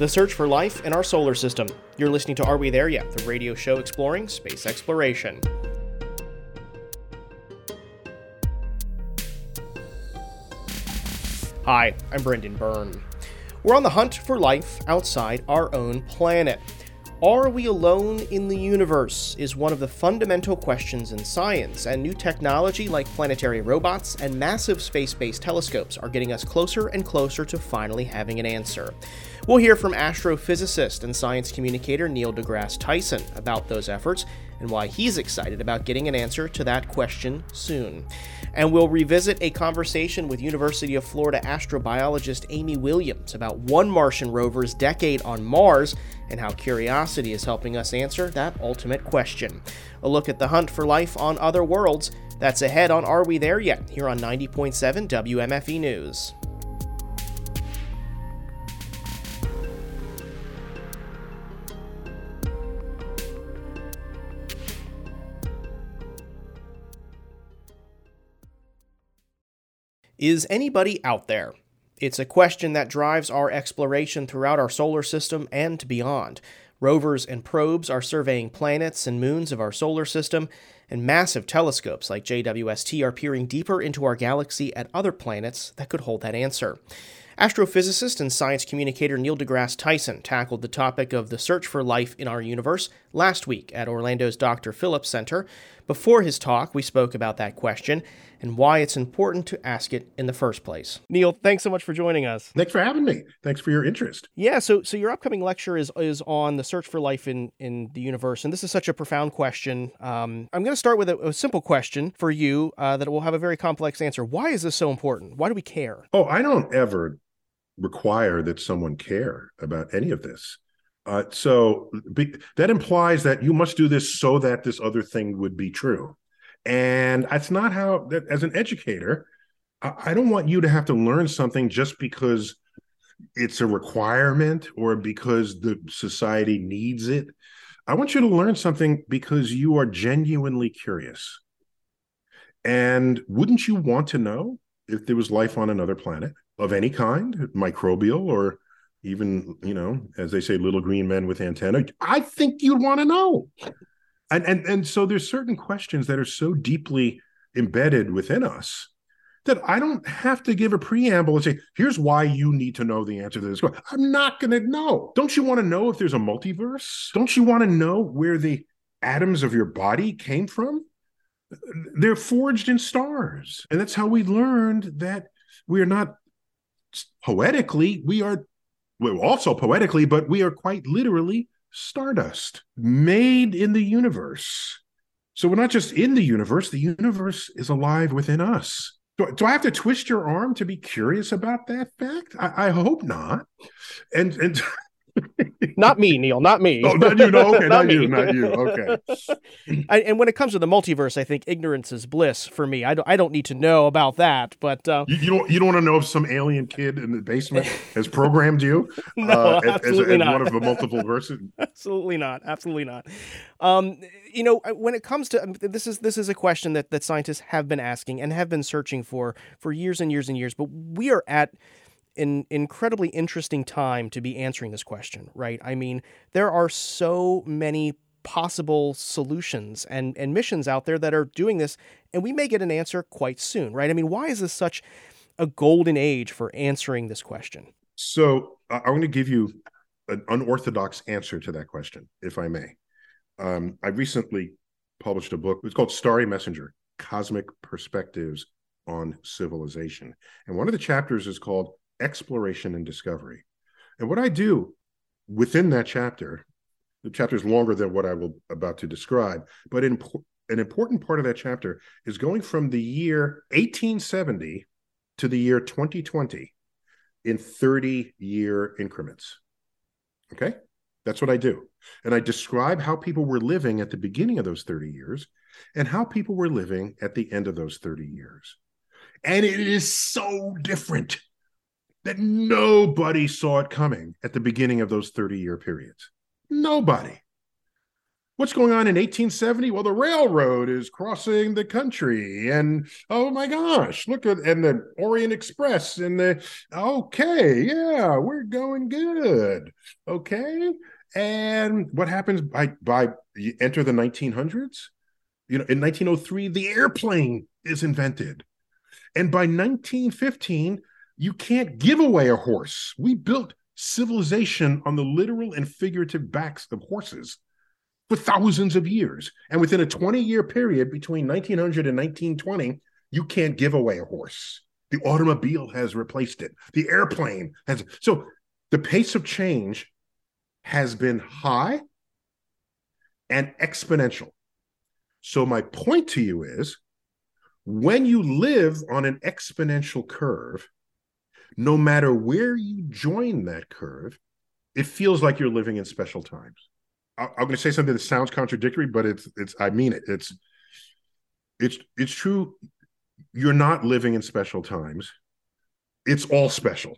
the search for life in our solar system. You're listening to Are We There Yet? The radio show exploring space exploration. Hi, I'm Brendan Byrne. We're on the hunt for life outside our own planet. Are we alone in the universe? is one of the fundamental questions in science, and new technology like planetary robots and massive space based telescopes are getting us closer and closer to finally having an answer. We'll hear from astrophysicist and science communicator Neil deGrasse Tyson about those efforts and why he's excited about getting an answer to that question soon. And we'll revisit a conversation with University of Florida astrobiologist Amy Williams about one Martian rover's decade on Mars and how curiosity is helping us answer that ultimate question. A look at the hunt for life on other worlds. That's ahead on Are We There Yet? here on 90.7 WMFE News. Is anybody out there? It's a question that drives our exploration throughout our solar system and beyond. Rovers and probes are surveying planets and moons of our solar system, and massive telescopes like JWST are peering deeper into our galaxy at other planets that could hold that answer. Astrophysicist and science communicator Neil deGrasse Tyson tackled the topic of the search for life in our universe last week at Orlando's Dr. Phillips Center. Before his talk, we spoke about that question and why it's important to ask it in the first place. Neil, thanks so much for joining us. Thanks for having me. Thanks for your interest. Yeah, so so your upcoming lecture is is on the search for life in in the universe, and this is such a profound question. Um, I'm going to start with a, a, simple question for you uh, that will have a very complex answer. Why is this so important? Why do we care? Oh, I don't ever require that someone care about any of this. Uh, so be, that implies that you must do this so that this other thing would be true. And that's not how, that, as an educator, I, I don't want you to have to learn something just because it's a requirement or because the society needs it. I want you to learn something because you are genuinely curious. And wouldn't you want to know if there was life on another planet of any kind, microbial or even, you know, as they say, little green men with antenna? I think you'd want to know and and and so there's certain questions that are so deeply embedded within us that I don't have to give a preamble and say, here's why you need to know the answer to this. question I'm not going to know. Don't you want to know if there's a multiverse? Don't you want to know where the atoms of your body came from? They're forged in stars. And that's how we learned that we are not poetically, we are well, also poetically, but we are quite literally stardust made in the universe. So we're not just in the universe, the universe is alive within us. Do, do I have to twist your arm to be curious about that fact? I, I hope not. And and not me, Neil. Not me. Oh, not you. No, okay, not, not you. Not you. Okay. I, and when it comes to the multiverse, I think ignorance is bliss for me. I don't. I don't need to know about that. But uh, you, you, don't. You don't want to know if some alien kid in the basement has programmed you. no, uh, absolutely as, as, not. one of the multiple verses. absolutely not. Absolutely not. Um, you know, when it comes to um, this is this is a question that that scientists have been asking and have been searching for for years and years and years. But we are at an incredibly interesting time to be answering this question, right? I mean, there are so many possible solutions and, and missions out there that are doing this, and we may get an answer quite soon, right? I mean, why is this such a golden age for answering this question? So I'm going to give you an unorthodox answer to that question, if I may. Um, I recently published a book. It's called Starry Messenger Cosmic Perspectives on Civilization. And one of the chapters is called exploration and discovery. And what I do within that chapter, the chapter is longer than what I will about to describe, but in, an important part of that chapter is going from the year 1870 to the year 2020 in 30 year increments. Okay? That's what I do. And I describe how people were living at the beginning of those 30 years and how people were living at the end of those 30 years. And it is so different that nobody saw it coming at the beginning of those 30 year periods. Nobody. What's going on in 1870? Well, the railroad is crossing the country, and oh my gosh, look at and the Orient Express and the okay, yeah, we're going good. Okay. And what happens by by you enter the 1900s? You know, in 1903, the airplane is invented. And by 1915, you can't give away a horse. We built civilization on the literal and figurative backs of horses for thousands of years. And within a 20 year period between 1900 and 1920, you can't give away a horse. The automobile has replaced it, the airplane has. So the pace of change has been high and exponential. So, my point to you is when you live on an exponential curve, no matter where you join that curve, it feels like you're living in special times. I'm going to say something that sounds contradictory, but it's it's I mean it. It's it's it's true. You're not living in special times. It's all special.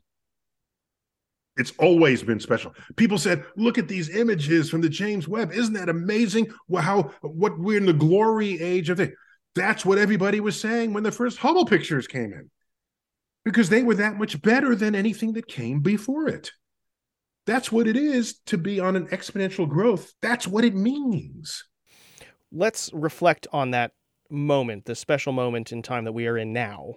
It's always been special. People said, "Look at these images from the James Webb. Isn't that amazing? Well, how what we're in the glory age of it." That's what everybody was saying when the first Hubble pictures came in, because they were that much better than anything that came before it. That's what it is to be on an exponential growth. That's what it means. Let's reflect on that moment, the special moment in time that we are in now,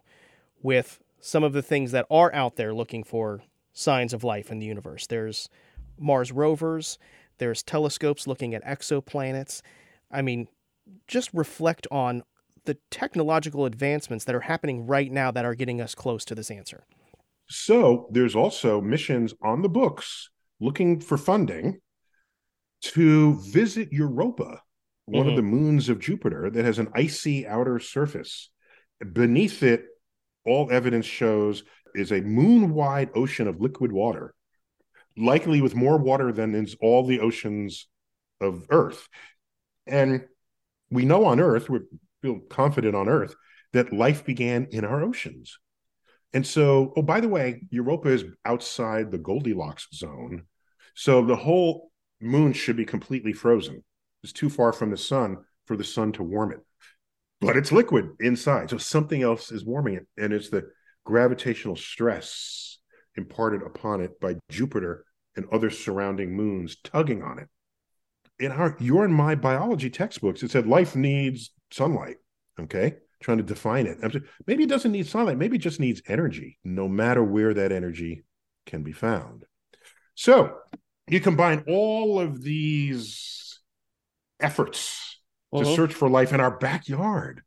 with some of the things that are out there looking for signs of life in the universe. There's Mars rovers, there's telescopes looking at exoplanets. I mean, just reflect on the technological advancements that are happening right now that are getting us close to this answer. So, there's also missions on the books looking for funding to visit Europa, one mm-hmm. of the moons of Jupiter that has an icy outer surface. Beneath it, all evidence shows is a moon wide ocean of liquid water, likely with more water than is all the oceans of Earth. And we know on Earth, we feel confident on Earth, that life began in our oceans. And so, oh, by the way, Europa is outside the Goldilocks zone. So the whole moon should be completely frozen. It's too far from the sun for the sun to warm it. But it's liquid inside. So something else is warming it. And it's the gravitational stress imparted upon it by Jupiter and other surrounding moons tugging on it. In our your and my biology textbooks, it said life needs sunlight. Okay trying to define it. Maybe it doesn't need sunlight. Maybe it just needs energy, no matter where that energy can be found. So you combine all of these efforts uh-huh. to search for life in our backyard,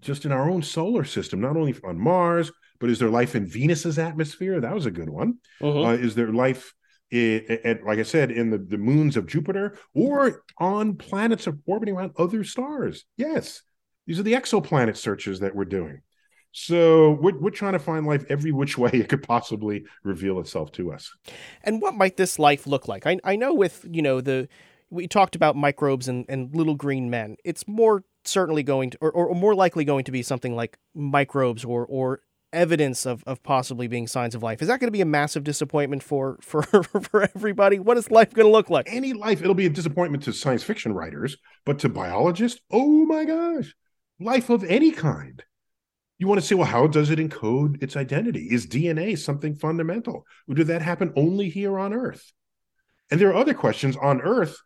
just in our own solar system, not only on Mars, but is there life in Venus's atmosphere? That was a good one. Uh-huh. Uh, is there life? At, like I said, in the, the moons of Jupiter or on planets orbiting around other stars. Yes, these are the exoplanet searches that we're doing. So we're, we're trying to find life every which way it could possibly reveal itself to us. And what might this life look like? I, I know with, you know, the we talked about microbes and, and little green men. It's more certainly going to, or, or more likely going to be something like microbes or, or evidence of, of possibly being signs of life. Is that going to be a massive disappointment for for for everybody? What is life going to look like? Any life, it'll be a disappointment to science fiction writers, but to biologists, oh my gosh, life of any kind. You want to say, well, how does it encode its identity? Is DNA something fundamental? Or did that happen only here on Earth? And there are other questions on Earth.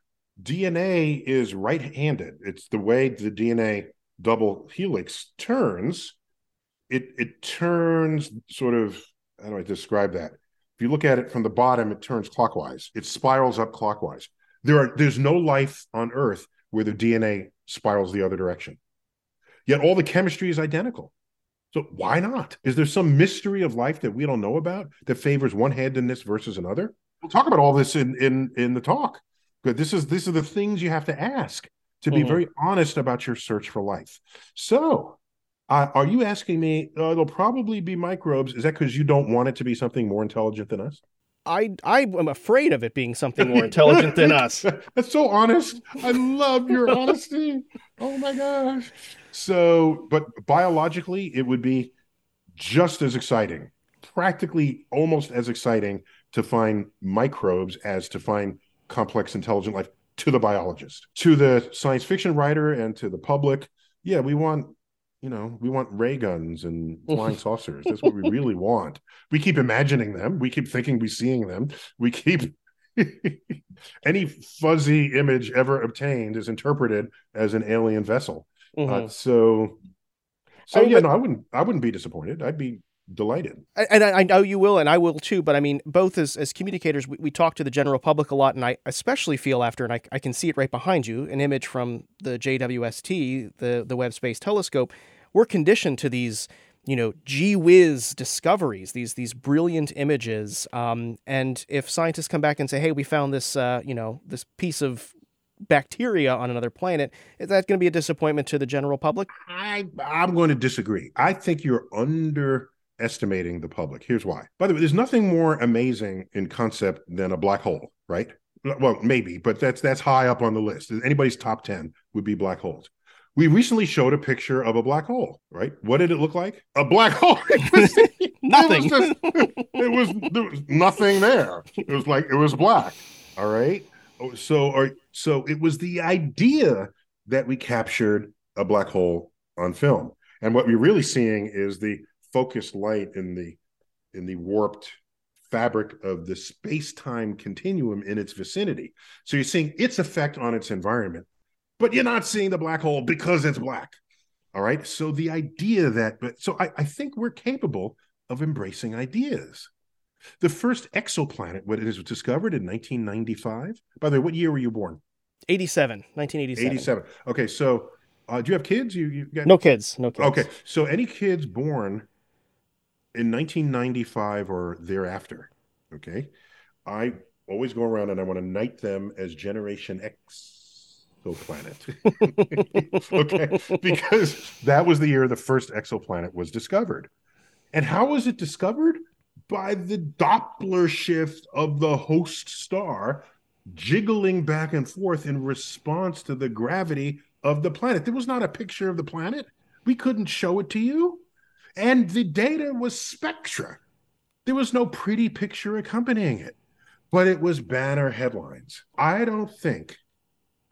DNA is right handed, it's the way the DNA double helix turns. It, it turns sort of, how do I describe that? If you look at it from the bottom, it turns clockwise. It spirals up clockwise. There are there's no life on Earth where the DNA spirals the other direction. Yet all the chemistry is identical. So why not? Is there some mystery of life that we don't know about that favors one handedness versus another? We'll talk about all this in in in the talk. But this is this are the things you have to ask to be mm-hmm. very honest about your search for life. So, uh, are you asking me? Uh, it'll probably be microbes. Is that because you don't want it to be something more intelligent than us? I I am afraid of it being something more intelligent than us. That's so honest. I love your honesty. Oh my gosh. So, but biologically, it would be just as exciting, practically almost as exciting to find microbes as to find complex intelligent life to the biologist, to the science fiction writer, and to the public. Yeah, we want, you know, we want ray guns and flying saucers. That's what we really want. We keep imagining them. We keep thinking we're seeing them. We keep any fuzzy image ever obtained is interpreted as an alien vessel. Uh, mm-hmm. Uh, so, so I mean, yeah, no, I wouldn't. I wouldn't be disappointed. I'd be delighted. And I, I, know you will, and I will too. But I mean, both as, as communicators, we, we talk to the general public a lot, and I especially feel after, and I, I can see it right behind you, an image from the JWST, the the Webb Space Telescope. We're conditioned to these, you know, gee whiz discoveries, these these brilliant images. Um, and if scientists come back and say, "Hey, we found this, uh, you know, this piece of bacteria on another planet, is that going to be a disappointment to the general public? I I'm going to disagree. I think you're under estimating the public. Here's why. By the way, there's nothing more amazing in concept than a black hole, right? Well, maybe, but that's that's high up on the list. Anybody's top 10 would be black holes. We recently showed a picture of a black hole, right? What did it look like? A black hole. nothing. It was, just, it was there was nothing there. It was like it was black. All right. Oh, so or so it was the idea that we captured a black hole on film. And what we're really seeing is the focused light in the in the warped fabric of the space-time continuum in its vicinity. So you're seeing its effect on its environment, but you're not seeing the black hole because it's black. All right. So the idea that, but so I, I think we're capable of embracing ideas. The first exoplanet, what it was discovered in 1995. By the way, what year were you born? 87, 1987. 87. Okay, so uh, do you have kids? You, you got... no kids, no kids. Okay, so any kids born in 1995 or thereafter, okay, I always go around and I want to knight them as Generation exoplanet. okay, because that was the year the first exoplanet was discovered. And how was it discovered? By the Doppler shift of the host star jiggling back and forth in response to the gravity of the planet. There was not a picture of the planet. We couldn't show it to you. And the data was spectra. There was no pretty picture accompanying it, but it was banner headlines. I don't think,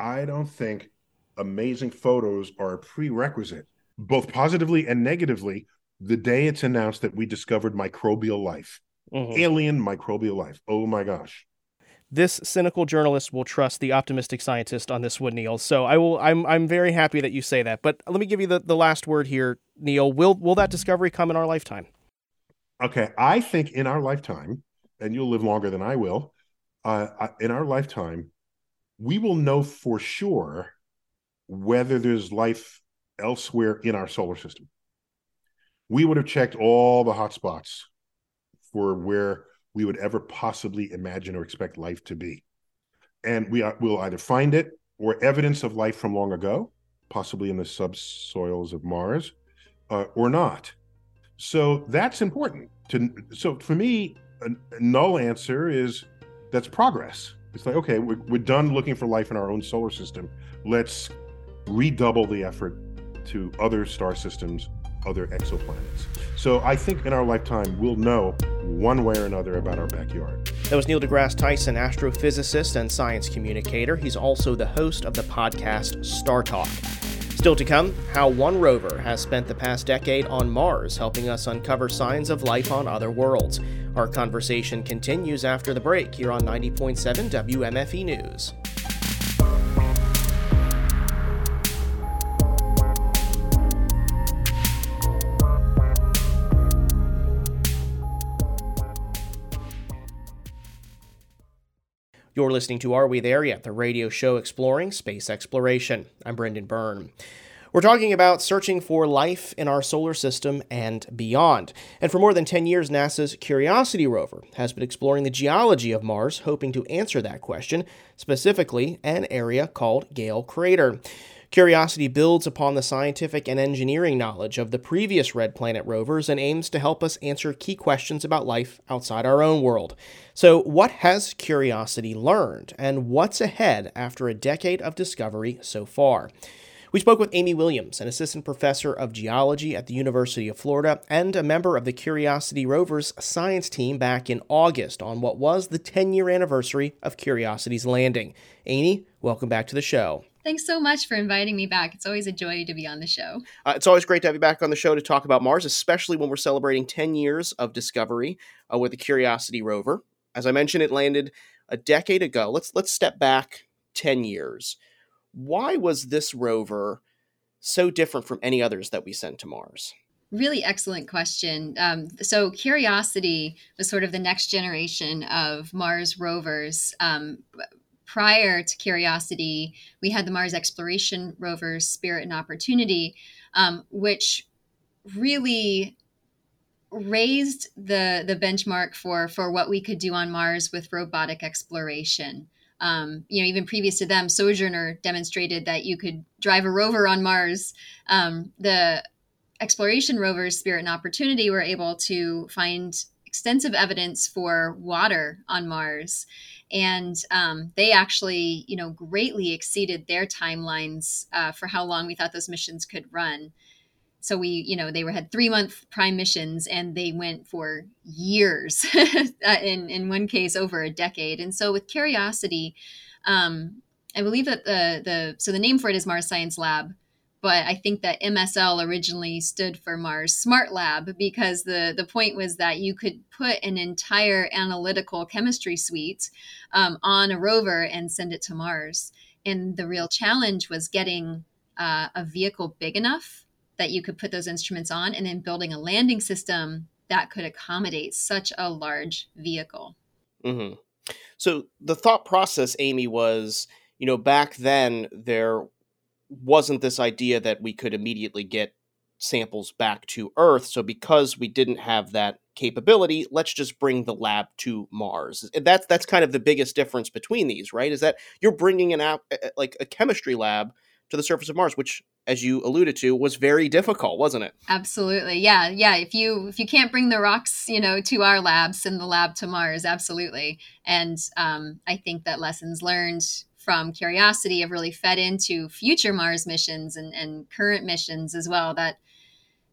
I don't think amazing photos are a prerequisite, both positively and negatively, the day it's announced that we discovered microbial life, mm-hmm. alien microbial life. Oh my gosh this cynical journalist will trust the optimistic scientist on this one, Neil. So I will. I'm I'm very happy that you say that. But let me give you the, the last word here, Neil. Will will that discovery come in our lifetime? Okay, I think in our lifetime, and you'll live longer than I will. Uh, in our lifetime, we will know for sure whether there's life elsewhere in our solar system. We would have checked all the hotspots for where we would ever possibly imagine or expect life to be. And we will either find it or evidence of life from long ago, possibly in the subsoils of Mars, uh, or not. So that's important. To so for me, a, a, null answer is that's progress. It's like okay, we're, we're done looking for life in our own solar system. Let's redouble the effort to other star systems other exoplanets. So I think in our lifetime, we'll know one way or another about our backyard. That was Neil deGrasse Tyson, astrophysicist and science communicator. He's also the host of the podcast Star Talk. Still to come, how one rover has spent the past decade on Mars, helping us uncover signs of life on other worlds. Our conversation continues after the break here on 90.7 WMFE News. You're listening to Are We There Yet? The radio show exploring space exploration. I'm Brendan Byrne. We're talking about searching for life in our solar system and beyond. And for more than 10 years, NASA's Curiosity rover has been exploring the geology of Mars, hoping to answer that question, specifically an area called Gale Crater. Curiosity builds upon the scientific and engineering knowledge of the previous Red Planet rovers and aims to help us answer key questions about life outside our own world. So, what has Curiosity learned, and what's ahead after a decade of discovery so far? We spoke with Amy Williams, an assistant professor of geology at the University of Florida and a member of the Curiosity rover's science team back in August on what was the 10 year anniversary of Curiosity's landing. Amy, welcome back to the show. Thanks so much for inviting me back. It's always a joy to be on the show. Uh, it's always great to have you back on the show to talk about Mars, especially when we're celebrating 10 years of discovery uh, with the Curiosity rover. As I mentioned, it landed a decade ago. Let's let's step back 10 years. Why was this rover so different from any others that we sent to Mars? Really excellent question. Um, so, Curiosity was sort of the next generation of Mars rovers. Um, prior to Curiosity, we had the Mars exploration rovers Spirit and Opportunity, um, which really raised the the benchmark for for what we could do on Mars with robotic exploration. Um, you know, even previous to them, Sojourner demonstrated that you could drive a rover on Mars. Um, the exploration rovers Spirit and Opportunity were able to find extensive evidence for water on Mars and um, they actually you know greatly exceeded their timelines uh, for how long we thought those missions could run. So we you know they were had three month prime missions and they went for years uh, in in one case over a decade. And so with curiosity um, i believe that the the so the name for it is mars science lab but I think that MSL originally stood for Mars Smart Lab because the, the point was that you could put an entire analytical chemistry suite um, on a rover and send it to Mars. And the real challenge was getting uh, a vehicle big enough that you could put those instruments on and then building a landing system that could accommodate such a large vehicle. Mm-hmm. So the thought process, Amy, was you know back then there wasn't this idea that we could immediately get samples back to Earth. So because we didn't have that capability, let's just bring the lab to Mars. That's that's kind of the biggest difference between these, right? Is that you're bringing an app like a chemistry lab to the surface of Mars, which as you alluded to was very difficult wasn't it absolutely yeah yeah if you if you can't bring the rocks you know to our labs send the lab to mars absolutely and um, i think that lessons learned from curiosity have really fed into future Mars missions and, and current missions as well. That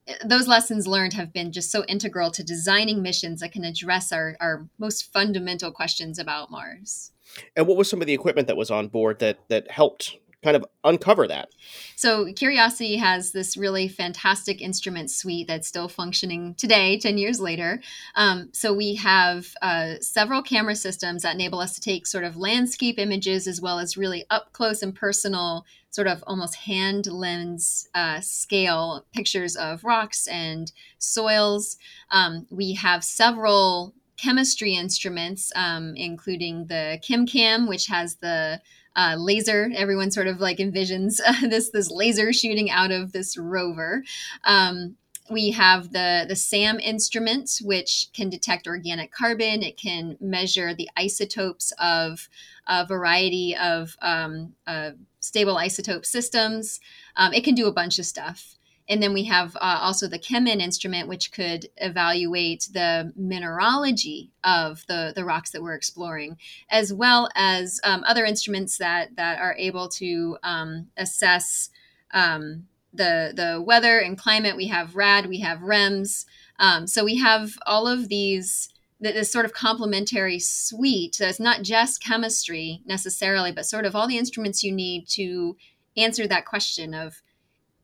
eh, those lessons learned have been just so integral to designing missions that can address our, our most fundamental questions about Mars. And what was some of the equipment that was on board that that helped kind of uncover that. So, Curiosity has this really fantastic instrument suite that's still functioning today, 10 years later. Um, so, we have uh, several camera systems that enable us to take sort of landscape images as well as really up close and personal, sort of almost hand lens uh, scale pictures of rocks and soils. Um, we have several chemistry instruments, um, including the ChemCam, which has the uh, laser. Everyone sort of like envisions uh, this this laser shooting out of this rover. Um, we have the the SAM instrument, which can detect organic carbon. It can measure the isotopes of a variety of um, uh, stable isotope systems. Um, it can do a bunch of stuff. And then we have uh, also the CheMin instrument, which could evaluate the mineralogy of the, the rocks that we're exploring, as well as um, other instruments that, that are able to um, assess um, the, the weather and climate. We have RAD, we have REMS. Um, so we have all of these this sort of complementary suite that's not just chemistry necessarily, but sort of all the instruments you need to answer that question of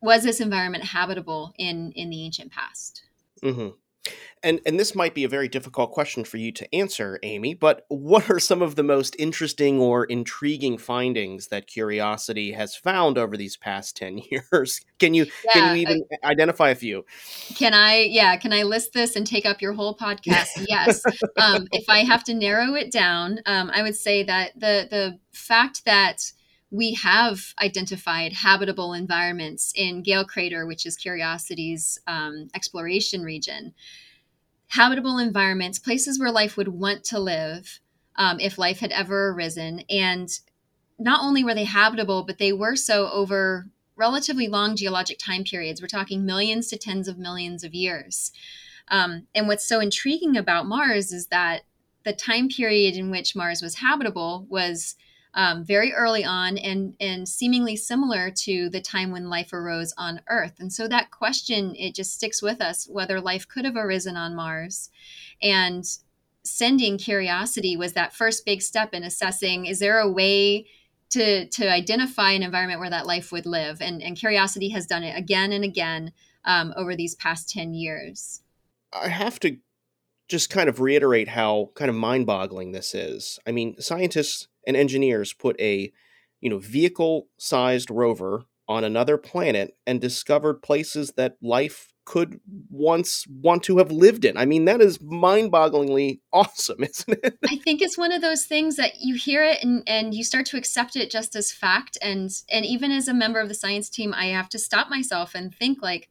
was this environment habitable in in the ancient past? Mm-hmm. And and this might be a very difficult question for you to answer, Amy. But what are some of the most interesting or intriguing findings that Curiosity has found over these past ten years? Can you yeah, can you even uh, identify a few? Can I? Yeah, can I list this and take up your whole podcast? yes. um, if I have to narrow it down, um, I would say that the the fact that we have identified habitable environments in Gale Crater, which is Curiosity's um, exploration region. Habitable environments, places where life would want to live um, if life had ever arisen. And not only were they habitable, but they were so over relatively long geologic time periods. We're talking millions to tens of millions of years. Um, and what's so intriguing about Mars is that the time period in which Mars was habitable was um, very early on and and seemingly similar to the time when life arose on earth. And so that question it just sticks with us whether life could have arisen on mars. And sending curiosity was that first big step in assessing is there a way to to identify an environment where that life would live? And and curiosity has done it again and again um, over these past 10 years. I have to just kind of reiterate how kind of mind-boggling this is. I mean scientists and engineers put a you know vehicle sized rover on another planet and discovered places that life could once want to have lived in. I mean, that is mind-bogglingly awesome, isn't it? I think it's one of those things that you hear it and, and you start to accept it just as fact. And and even as a member of the science team, I have to stop myself and think like,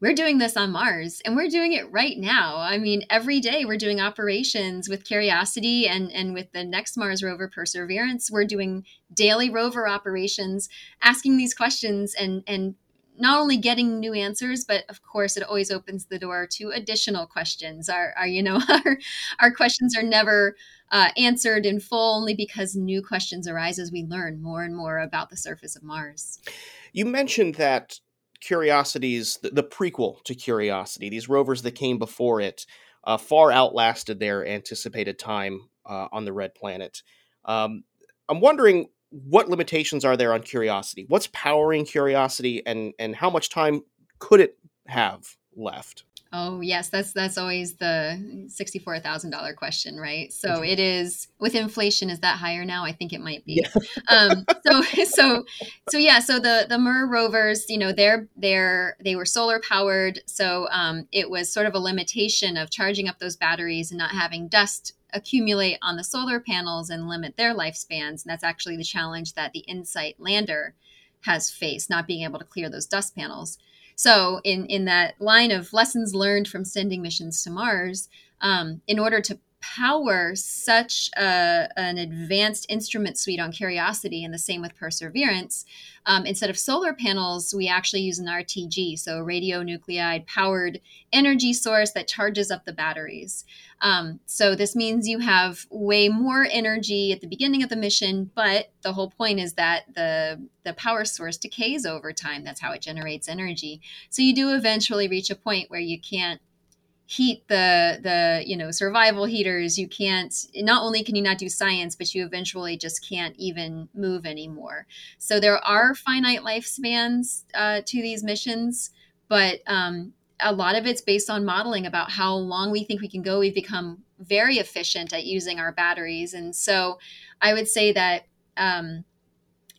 we're doing this on Mars and we're doing it right now. I mean, every day we're doing operations with Curiosity and, and with the next Mars rover Perseverance. We're doing daily rover operations, asking these questions and, and not only getting new answers, but of course it always opens the door to additional questions. Our, our you know, our, our questions are never uh, answered in full only because new questions arise as we learn more and more about the surface of Mars. You mentioned that Curiosity's the, the, prequel to Curiosity. These rovers that came before it uh, far outlasted their anticipated time uh, on the red planet. Um, I'm wondering what limitations are there on Curiosity? What's powering Curiosity, and and how much time could it have left? Oh yes, that's that's always the sixty-four thousand dollar question, right? So it is with inflation. Is that higher now? I think it might be. Yeah. um, so so so yeah. So the the MER rovers, you know, they're they're they were solar powered. So um, it was sort of a limitation of charging up those batteries and not having dust accumulate on the solar panels and limit their lifespans. And that's actually the challenge that the InSight lander has faced, not being able to clear those dust panels. So, in in that line of lessons learned from sending missions to Mars, um, in order to power such a, an advanced instrument suite on Curiosity, and the same with Perseverance, um, instead of solar panels, we actually use an RTG, so a radionuclide powered energy source that charges up the batteries. Um, so this means you have way more energy at the beginning of the mission, but the whole point is that the the power source decays over time. That's how it generates energy. So you do eventually reach a point where you can't heat the the you know survival heaters you can't not only can you not do science but you eventually just can't even move anymore. So there are finite lifespans uh, to these missions but um, a lot of it's based on modeling about how long we think we can go. We've become very efficient at using our batteries. And so i would say that um,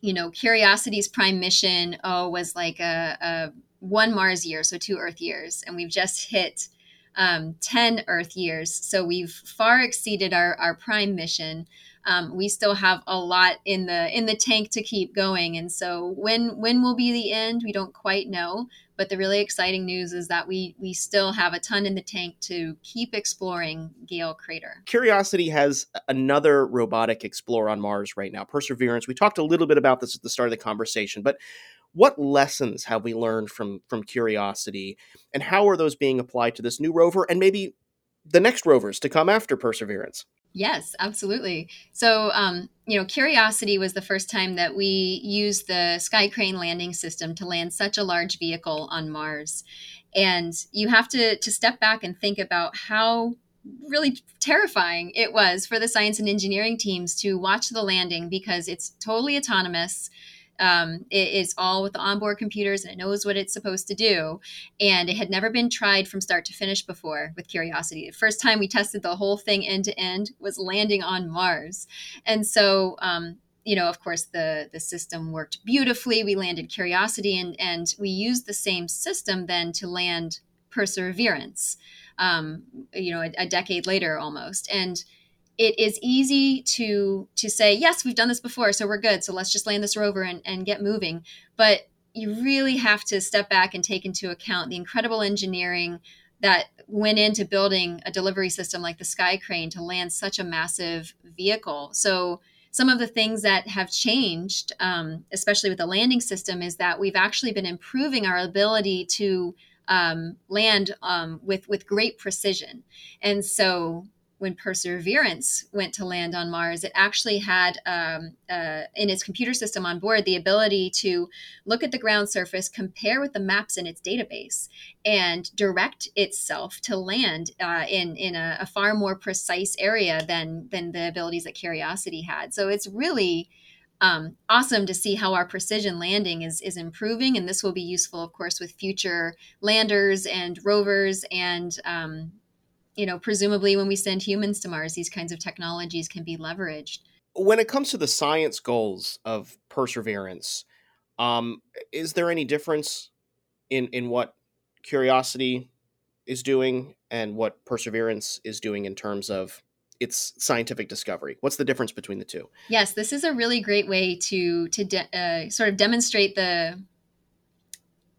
you know curiosity's prime mission oh was like a, a one mars year so two earth years. And we've just hit um, 10 Earth years. So we've far exceeded our, our prime mission. Um, we still have a lot in the in the tank to keep going, and so when when will be the end? We don't quite know. But the really exciting news is that we we still have a ton in the tank to keep exploring Gale Crater. Curiosity has another robotic explorer on Mars right now, Perseverance. We talked a little bit about this at the start of the conversation, but what lessons have we learned from from curiosity and how are those being applied to this new rover and maybe the next rovers to come after perseverance? Yes absolutely. So um, you know curiosity was the first time that we used the sky crane landing system to land such a large vehicle on mars. And you have to to step back and think about how really terrifying it was for the science and engineering teams to watch the landing because it's totally autonomous um, it's all with the onboard computers and it knows what it's supposed to do. And it had never been tried from start to finish before with Curiosity. The first time we tested the whole thing end to end was landing on Mars. And so, um, you know, of course, the the system worked beautifully. We landed Curiosity, and and we used the same system then to land Perseverance. Um, you know, a, a decade later almost, and it is easy to to say yes we've done this before so we're good so let's just land this rover and, and get moving. But you really have to step back and take into account the incredible engineering that went into building a delivery system like the sky crane to land such a massive vehicle. So some of the things that have changed um, especially with the landing system is that we've actually been improving our ability to um, land um, with with great precision. And so when Perseverance went to land on Mars, it actually had um, uh, in its computer system on board the ability to look at the ground surface, compare with the maps in its database, and direct itself to land uh, in in a, a, far more precise area than than the abilities that Curiosity had. So it's really um, awesome to see how our precision landing is is improving, and this will be useful, of course, with future landers and rovers and um, you know, presumably when we send humans to Mars, these kinds of technologies can be leveraged. When it comes to the science goals of Perseverance, um, is there any difference in in what Curiosity is doing and what Perseverance is doing in terms of its scientific discovery? What's the difference between the two? Yes, this is a really great way to to de- uh, sort of demonstrate the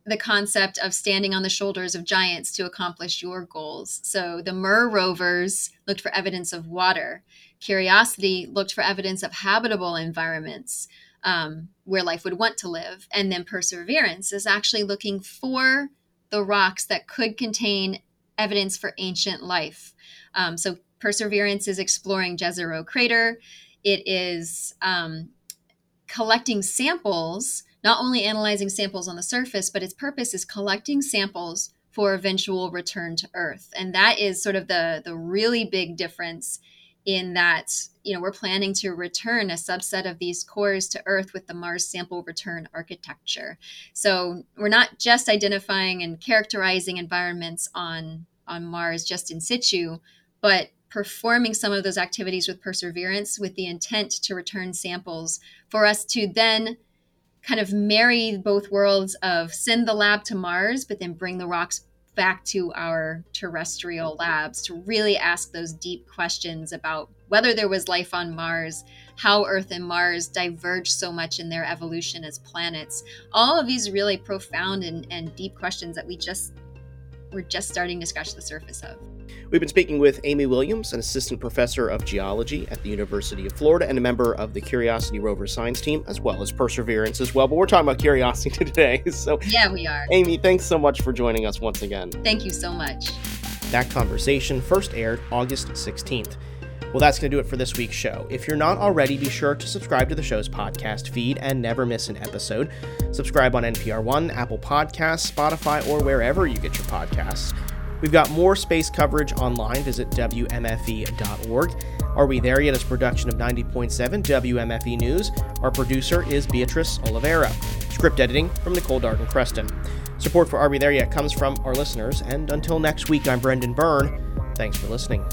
the concept of standing on the shoulders of giants to accomplish your goals. So the MER rovers looked for evidence of water. Curiosity looked for evidence of habitable environments um, where life would want to live. And then Perseverance is actually looking for the rocks that could contain evidence for ancient life. Um, so Perseverance is exploring Jezero Crater. It is um, collecting samples not only analyzing samples on the surface, but its purpose is collecting samples for eventual return to Earth. And that is sort of the, the really big difference in that, you know, we're planning to return a subset of these cores to Earth with the Mars sample return architecture. So we're not just identifying and characterizing environments on, on Mars just in situ, but performing some of those activities with perseverance with the intent to return samples for us to then kind of marry both worlds of send the lab to Mars, but then bring the rocks back to our terrestrial labs to really ask those deep questions about whether there was life on Mars, how Earth and Mars diverged so much in their evolution as planets. All of these really profound and, and deep questions that we just we're just starting to scratch the surface of. We've been speaking with Amy Williams, an assistant professor of geology at the University of Florida and a member of the Curiosity rover science team, as well as Perseverance as well. But we're talking about Curiosity today. So, yeah, we are. Amy, thanks so much for joining us once again. Thank you so much. That conversation first aired August 16th. Well, that's going to do it for this week's show. If you're not already, be sure to subscribe to the show's podcast feed and never miss an episode. Subscribe on NPR One, Apple Podcasts, Spotify, or wherever you get your podcasts. We've got more space coverage online. Visit WMFE.org. Are We There Yet is production of 90.7 WMFE News. Our producer is Beatrice Oliveira. Script editing from Nicole Darden Creston. Support for Are We There Yet comes from our listeners. And until next week, I'm Brendan Byrne. Thanks for listening.